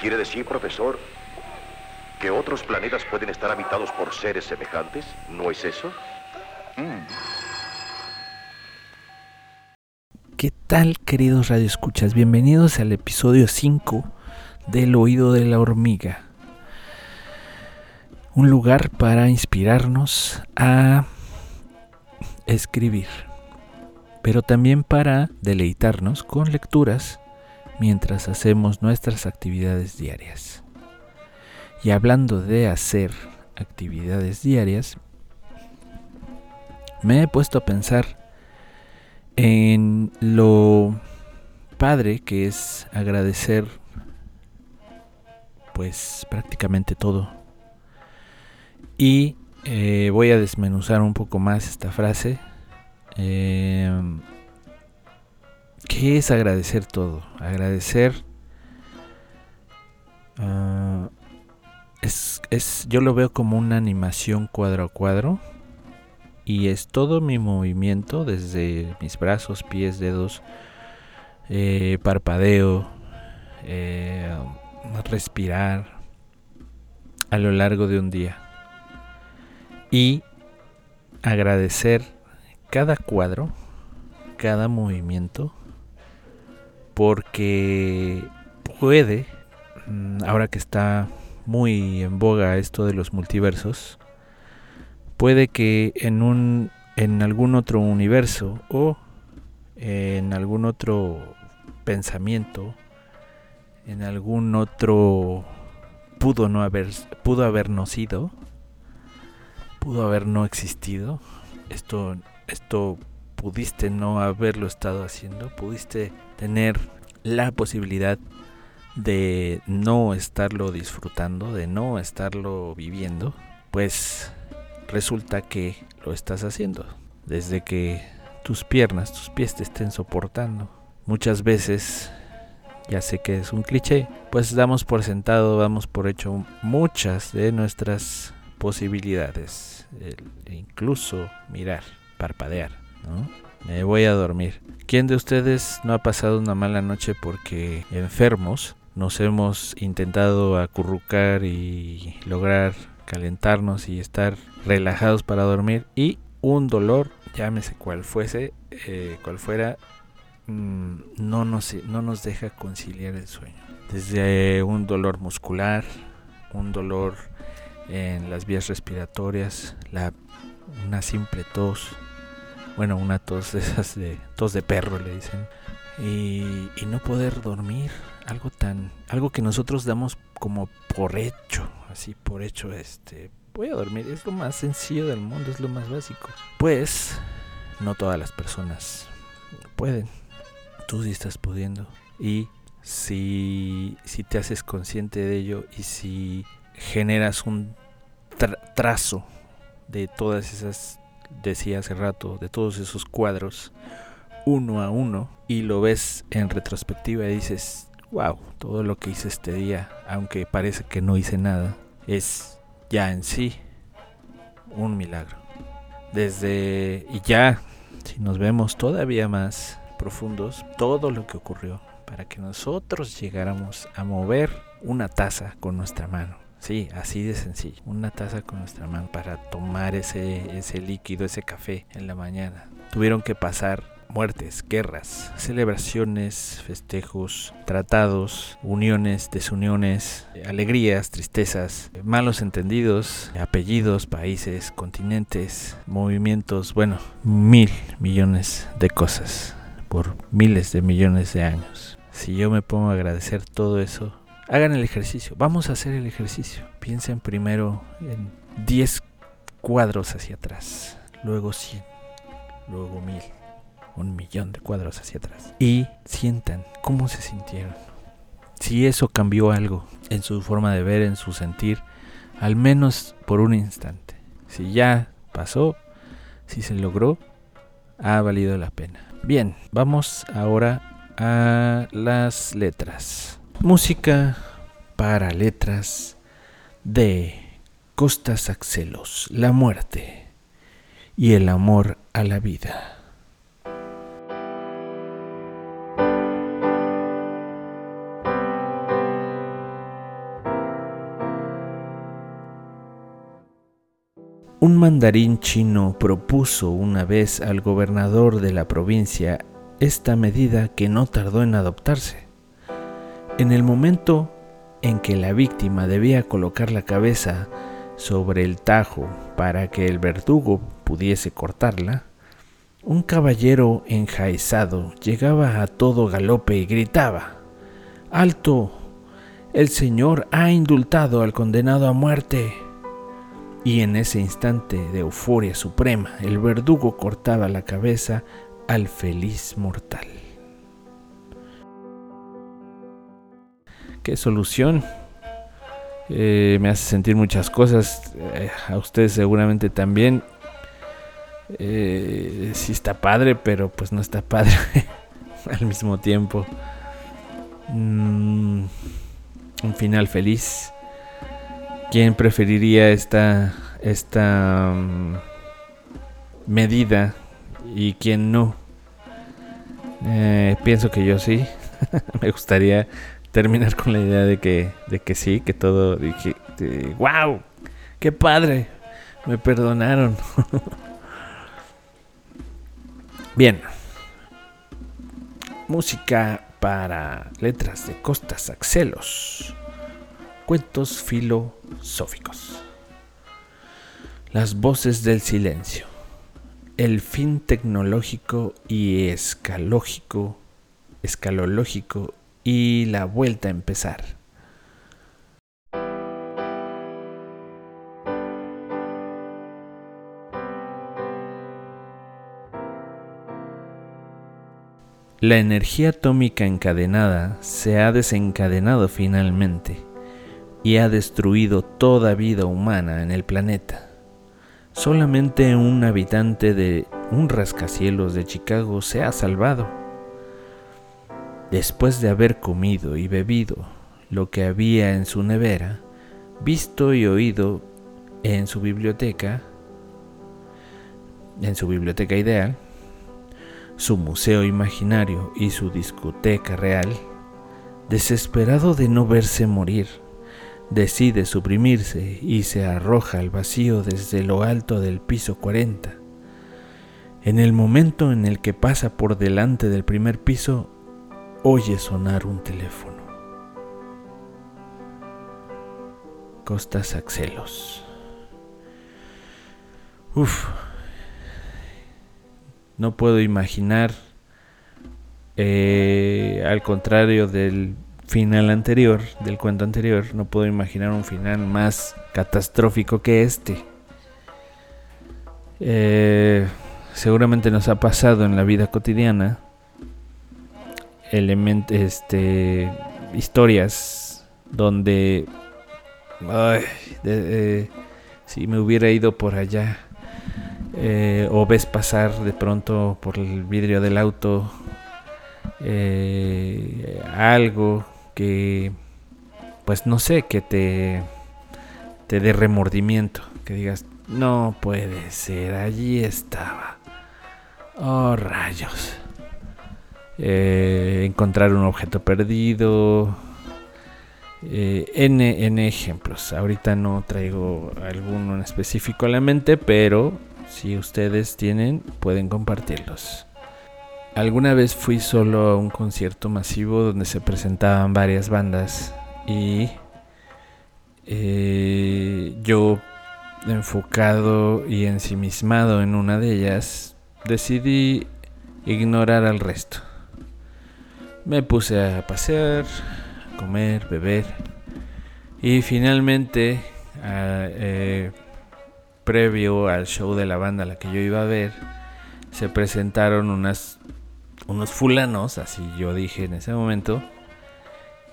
¿Quiere decir, profesor, que otros planetas pueden estar habitados por seres semejantes? ¿No es eso? Mm. ¿Qué tal, queridos radioescuchas? Bienvenidos al episodio 5 del oído de la hormiga. Un lugar para inspirarnos a escribir, pero también para deleitarnos con lecturas mientras hacemos nuestras actividades diarias. Y hablando de hacer actividades diarias, me he puesto a pensar en lo padre que es agradecer pues prácticamente todo. Y eh, voy a desmenuzar un poco más esta frase. Eh, ¿Qué es agradecer todo? Agradecer ah, es, es, yo lo veo como una animación cuadro a cuadro y es todo mi movimiento desde mis brazos, pies, dedos, eh, parpadeo, eh, respirar a lo largo de un día y agradecer cada cuadro, cada movimiento, porque puede, mm, ahora que está muy en boga esto de los multiversos, puede que en un en algún otro universo o en algún otro pensamiento, en algún otro pudo no haber pudo habernos ido, pudo haber no existido. Esto esto pudiste no haberlo estado haciendo, pudiste tener la posibilidad de no estarlo disfrutando, de no estarlo viviendo, pues resulta que lo estás haciendo. Desde que tus piernas, tus pies te estén soportando. Muchas veces, ya sé que es un cliché, pues damos por sentado, damos por hecho muchas de nuestras posibilidades. Incluso mirar, parpadear, Me voy a dormir. ¿Quién de ustedes no ha pasado una mala noche porque enfermos nos hemos intentado acurrucar y lograr calentarnos y estar relajados para dormir y un dolor, llámese cual fuese, eh, cual fuera, mm, no, nos, no nos deja conciliar el sueño. Desde un dolor muscular, un dolor en las vías respiratorias, la, una simple tos, bueno, una tos de perro le dicen, y, y no poder dormir, algo tan, algo que nosotros damos como por hecho, así por hecho, este, voy a dormir, es lo más sencillo del mundo, es lo más básico. Pues, no todas las personas pueden, tú sí estás pudiendo. Y si, si te haces consciente de ello y si generas un trazo de todas esas, decía hace rato, de todos esos cuadros, uno a uno, y lo ves en retrospectiva y dices, wow, todo lo que hice este día, aunque parece que no hice nada, es ya en sí un milagro. Desde, y ya, si nos vemos todavía más profundos, todo lo que ocurrió para que nosotros llegáramos a mover una taza con nuestra mano. Sí, así de sencillo. Una taza con nuestra mano para tomar ese, ese líquido, ese café en la mañana. Tuvieron que pasar muertes, guerras, celebraciones, festejos, tratados, uniones, desuniones, alegrías, tristezas, malos entendidos, apellidos, países, continentes, movimientos, bueno, mil millones de cosas por miles de millones de años. Si yo me pongo a agradecer todo eso, hagan el ejercicio, vamos a hacer el ejercicio. Piensen primero en 10 cuadros hacia atrás, luego 100, luego 1000 un millón de cuadros hacia atrás. Y sientan cómo se sintieron. Si eso cambió algo en su forma de ver, en su sentir, al menos por un instante. Si ya pasó, si se logró, ha valido la pena. Bien, vamos ahora a las letras. Música para letras de Costas Axelos, la muerte y el amor a la vida. Un mandarín chino propuso una vez al gobernador de la provincia esta medida que no tardó en adoptarse. En el momento en que la víctima debía colocar la cabeza sobre el tajo para que el verdugo pudiese cortarla, un caballero enjaezado llegaba a todo galope y gritaba, ¡Alto! El Señor ha indultado al condenado a muerte. Y en ese instante de euforia suprema, el verdugo cortaba la cabeza al feliz mortal. ¿Qué solución? Eh, me hace sentir muchas cosas, eh, a ustedes seguramente también. Eh, sí está padre, pero pues no está padre al mismo tiempo. Mm, un final feliz. ¿Quién preferiría esta, esta mm, medida y quién no? Eh, pienso que yo sí. Me gustaría terminar con la idea de que, de que sí, que todo. Dije, ¡Wow! ¡Qué padre! Me perdonaron. Bien. Música para letras de Costas Axelos. Cuentos filosóficos. Las voces del silencio. El fin tecnológico y escalógico, escalológico y la vuelta a empezar. La energía atómica encadenada se ha desencadenado finalmente y ha destruido toda vida humana en el planeta. Solamente un habitante de un rascacielos de Chicago se ha salvado. Después de haber comido y bebido lo que había en su nevera, visto y oído en su biblioteca, en su biblioteca ideal, su museo imaginario y su discoteca real, desesperado de no verse morir, decide suprimirse y se arroja al vacío desde lo alto del piso 40. En el momento en el que pasa por delante del primer piso, oye sonar un teléfono. Costas Axelos. Uf, no puedo imaginar, eh, al contrario del final anterior, del cuento anterior, no puedo imaginar un final más catastrófico que este. Eh, seguramente nos ha pasado en la vida cotidiana este, historias donde eh, si me hubiera ido por allá eh, o ves pasar de pronto por el vidrio del auto eh, algo que pues no sé que te te dé remordimiento que digas no puede ser allí estaba oh rayos eh, encontrar un objeto perdido N, N ejemplos ahorita no traigo alguno en específico a la mente pero si ustedes tienen, pueden compartirlos. Alguna vez fui solo a un concierto masivo donde se presentaban varias bandas y eh, yo enfocado y ensimismado en una de ellas, decidí ignorar al resto. Me puse a pasear, comer, beber y finalmente eh, previo al show de la banda a la que yo iba a ver, se presentaron unas, unos fulanos, así yo dije en ese momento,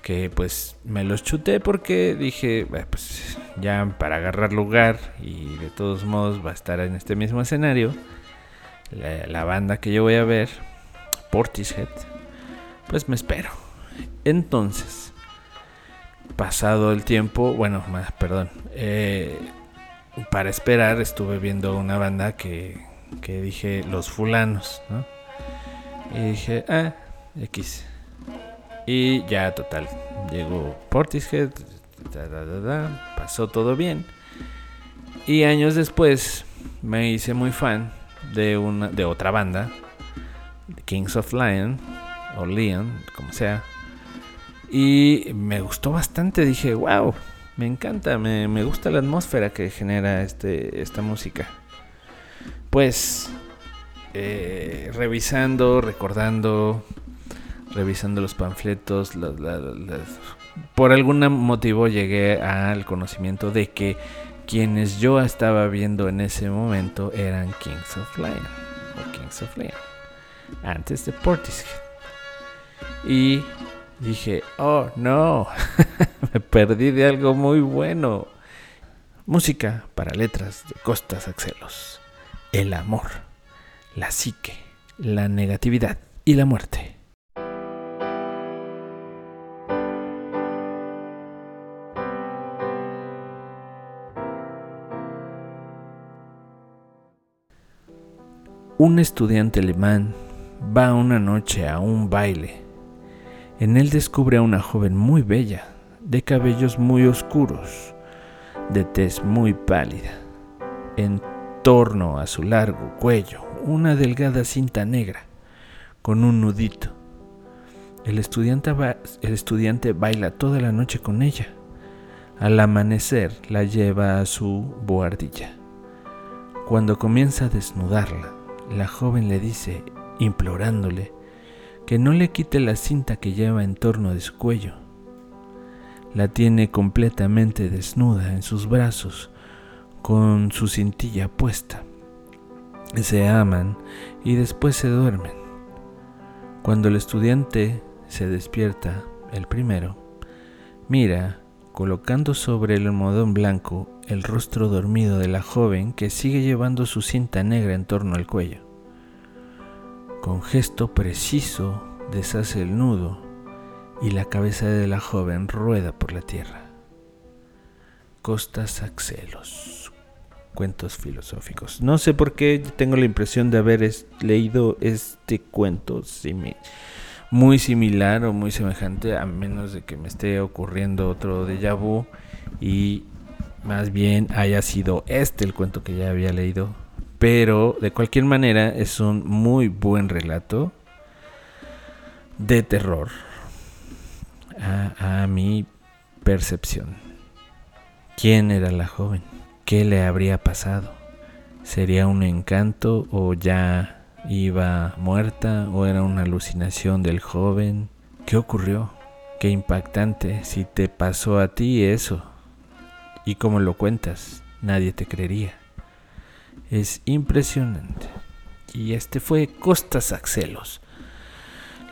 que pues me los chuté porque dije, pues ya para agarrar lugar y de todos modos va a estar en este mismo escenario, la banda que yo voy a ver, Portishead, pues me espero. Entonces, pasado el tiempo, bueno, más, perdón, eh, para esperar estuve viendo una banda que, que dije Los Fulanos, ¿no? Y dije, ah, X. Y ya, total, llegó Portishead, pasó todo bien. Y años después me hice muy fan de, una, de otra banda, Kings of Lion, o Leon, como sea. Y me gustó bastante, dije, wow, me encanta, me, me gusta la atmósfera que genera este, esta música. Pues, eh, revisando, recordando, revisando los panfletos, por algún motivo llegué al conocimiento de que quienes yo estaba viendo en ese momento eran Kings of Lion o Kings of Leon antes de Portishead y dije oh no me perdí de algo muy bueno música para letras de Costas Axelos el amor la psique la negatividad y la muerte. Un estudiante alemán va una noche a un baile. En él descubre a una joven muy bella, de cabellos muy oscuros, de tez muy pálida. En torno a su largo cuello, una delgada cinta negra, con un nudito. El estudiante, baila toda la noche con ella. Al amanecer la lleva a su boardilla. Cuando comienza a desnudarla, la joven le dice, implorándole, que no le quite la cinta que lleva en torno de su cuello. La tiene completamente desnuda en sus brazos, con su cintilla puesta. Se aman y después se duermen. Cuando el estudiante se despierta, el primero, mira, colocando sobre el almohadón blanco, el rostro dormido de la joven que sigue llevando su cinta negra en torno al cuello. Con gesto preciso deshace el nudo y la cabeza de la joven rueda por la tierra. Costas Axelos. Cuentos filosóficos. No sé por qué tengo la impresión de haber leído este cuento muy similar o muy semejante, a menos de que me esté ocurriendo otro déjà vu y más bien haya sido este el cuento que ya había leído. Pero de cualquier manera es un muy buen relato de terror a, mi percepción. ¿Quién era la joven? ¿Qué le habría pasado? ¿Sería un encanto o ya iba muerta o era una alucinación del joven? ¿Qué ocurrió? Qué impactante si te pasó a ti eso. Y como lo cuentas, nadie te creería. Es impresionante. Y este fue Costas Axelos.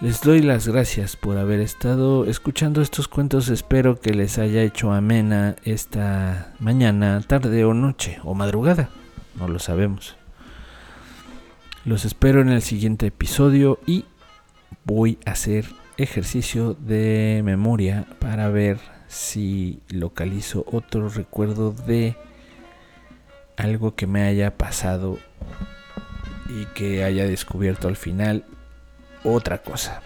Les doy las gracias por haber estado escuchando estos cuentos. Espero que les haya hecho amena esta mañana, tarde o noche o madrugada. No lo sabemos. Los espero en el siguiente episodio y voy a hacer ejercicio de memoria para ver si localizo otro recuerdo de algo que me haya pasado y que haya descubierto al final otra cosa.